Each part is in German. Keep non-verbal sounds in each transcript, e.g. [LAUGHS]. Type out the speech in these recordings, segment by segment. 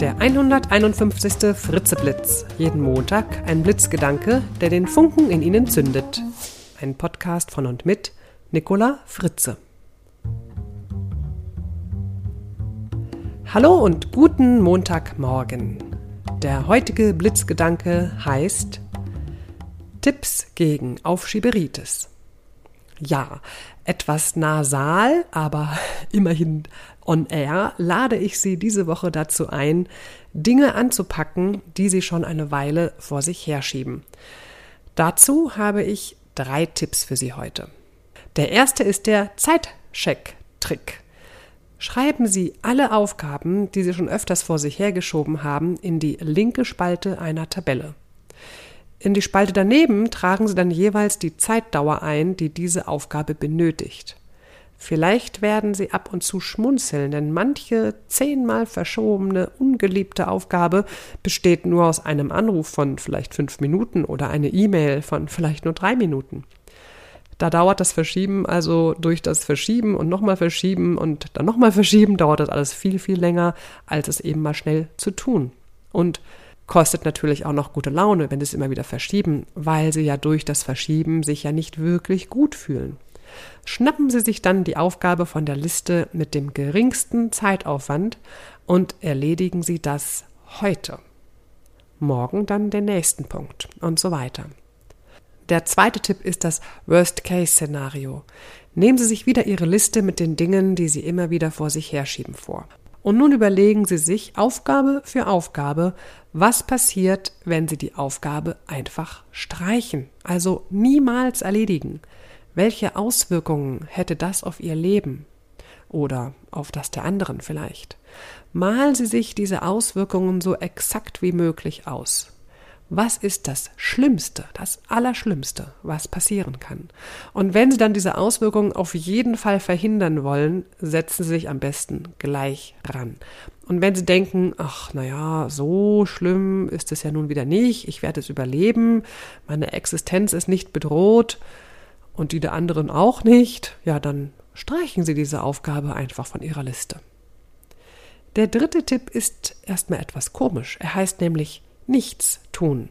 Der 151. Fritzeblitz. Jeden Montag ein Blitzgedanke, der den Funken in Ihnen zündet. Ein Podcast von und mit Nicola Fritze. Hallo und guten Montagmorgen. Der heutige Blitzgedanke heißt Tipps gegen Aufschieberitis. Ja, etwas nasal, aber [LAUGHS] immerhin on air lade ich Sie diese Woche dazu ein, Dinge anzupacken, die Sie schon eine Weile vor sich herschieben. Dazu habe ich drei Tipps für Sie heute. Der erste ist der Zeitcheck-Trick. Schreiben Sie alle Aufgaben, die Sie schon öfters vor sich hergeschoben haben, in die linke Spalte einer Tabelle. In die Spalte daneben tragen Sie dann jeweils die Zeitdauer ein, die diese Aufgabe benötigt. Vielleicht werden Sie ab und zu schmunzeln, denn manche zehnmal verschobene, ungeliebte Aufgabe besteht nur aus einem Anruf von vielleicht fünf Minuten oder eine E-Mail von vielleicht nur drei Minuten. Da dauert das Verschieben also durch das Verschieben und nochmal Verschieben und dann nochmal Verschieben dauert das alles viel, viel länger, als es eben mal schnell zu tun. Und kostet natürlich auch noch gute Laune, wenn sie es immer wieder verschieben, weil sie ja durch das Verschieben sich ja nicht wirklich gut fühlen. Schnappen Sie sich dann die Aufgabe von der Liste mit dem geringsten Zeitaufwand und erledigen Sie das heute. Morgen dann den nächsten Punkt und so weiter. Der zweite Tipp ist das Worst-Case-Szenario. Nehmen Sie sich wieder Ihre Liste mit den Dingen, die Sie immer wieder vor sich herschieben vor. Und nun überlegen Sie sich Aufgabe für Aufgabe, was passiert, wenn Sie die Aufgabe einfach streichen, also niemals erledigen. Welche Auswirkungen hätte das auf Ihr Leben? Oder auf das der anderen vielleicht? Malen Sie sich diese Auswirkungen so exakt wie möglich aus. Was ist das Schlimmste, das Allerschlimmste, was passieren kann? Und wenn Sie dann diese Auswirkungen auf jeden Fall verhindern wollen, setzen Sie sich am besten gleich ran. Und wenn Sie denken, ach, naja, so schlimm ist es ja nun wieder nicht, ich werde es überleben, meine Existenz ist nicht bedroht und die der anderen auch nicht, ja, dann streichen Sie diese Aufgabe einfach von Ihrer Liste. Der dritte Tipp ist erstmal etwas komisch. Er heißt nämlich nichts tun.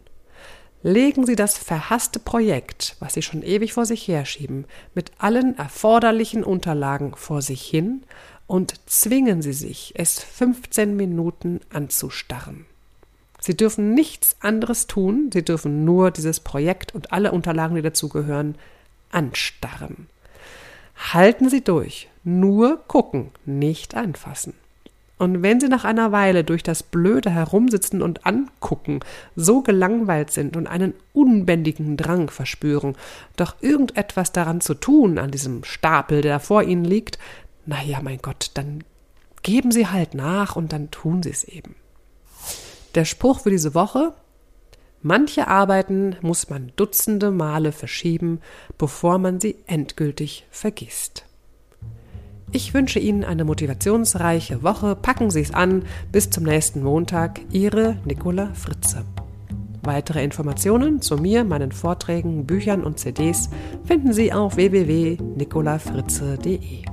Legen Sie das verhasste Projekt, was Sie schon ewig vor sich herschieben, mit allen erforderlichen Unterlagen vor sich hin und zwingen Sie sich, es 15 Minuten anzustarren. Sie dürfen nichts anderes tun, Sie dürfen nur dieses Projekt und alle Unterlagen, die dazugehören, anstarren. Halten Sie durch, nur gucken, nicht anfassen. Und wenn sie nach einer Weile durch das Blöde herumsitzen und angucken, so gelangweilt sind und einen unbändigen Drang verspüren, doch irgendetwas daran zu tun, an diesem Stapel, der vor ihnen liegt, na ja, mein Gott, dann geben sie halt nach und dann tun sie es eben. Der Spruch für diese Woche Manche Arbeiten muss man dutzende Male verschieben, bevor man sie endgültig vergisst. Ich wünsche Ihnen eine motivationsreiche Woche. Packen Sie es an. Bis zum nächsten Montag. Ihre Nicola Fritze. Weitere Informationen zu mir, meinen Vorträgen, Büchern und CDs finden Sie auf www.nicolafritze.de.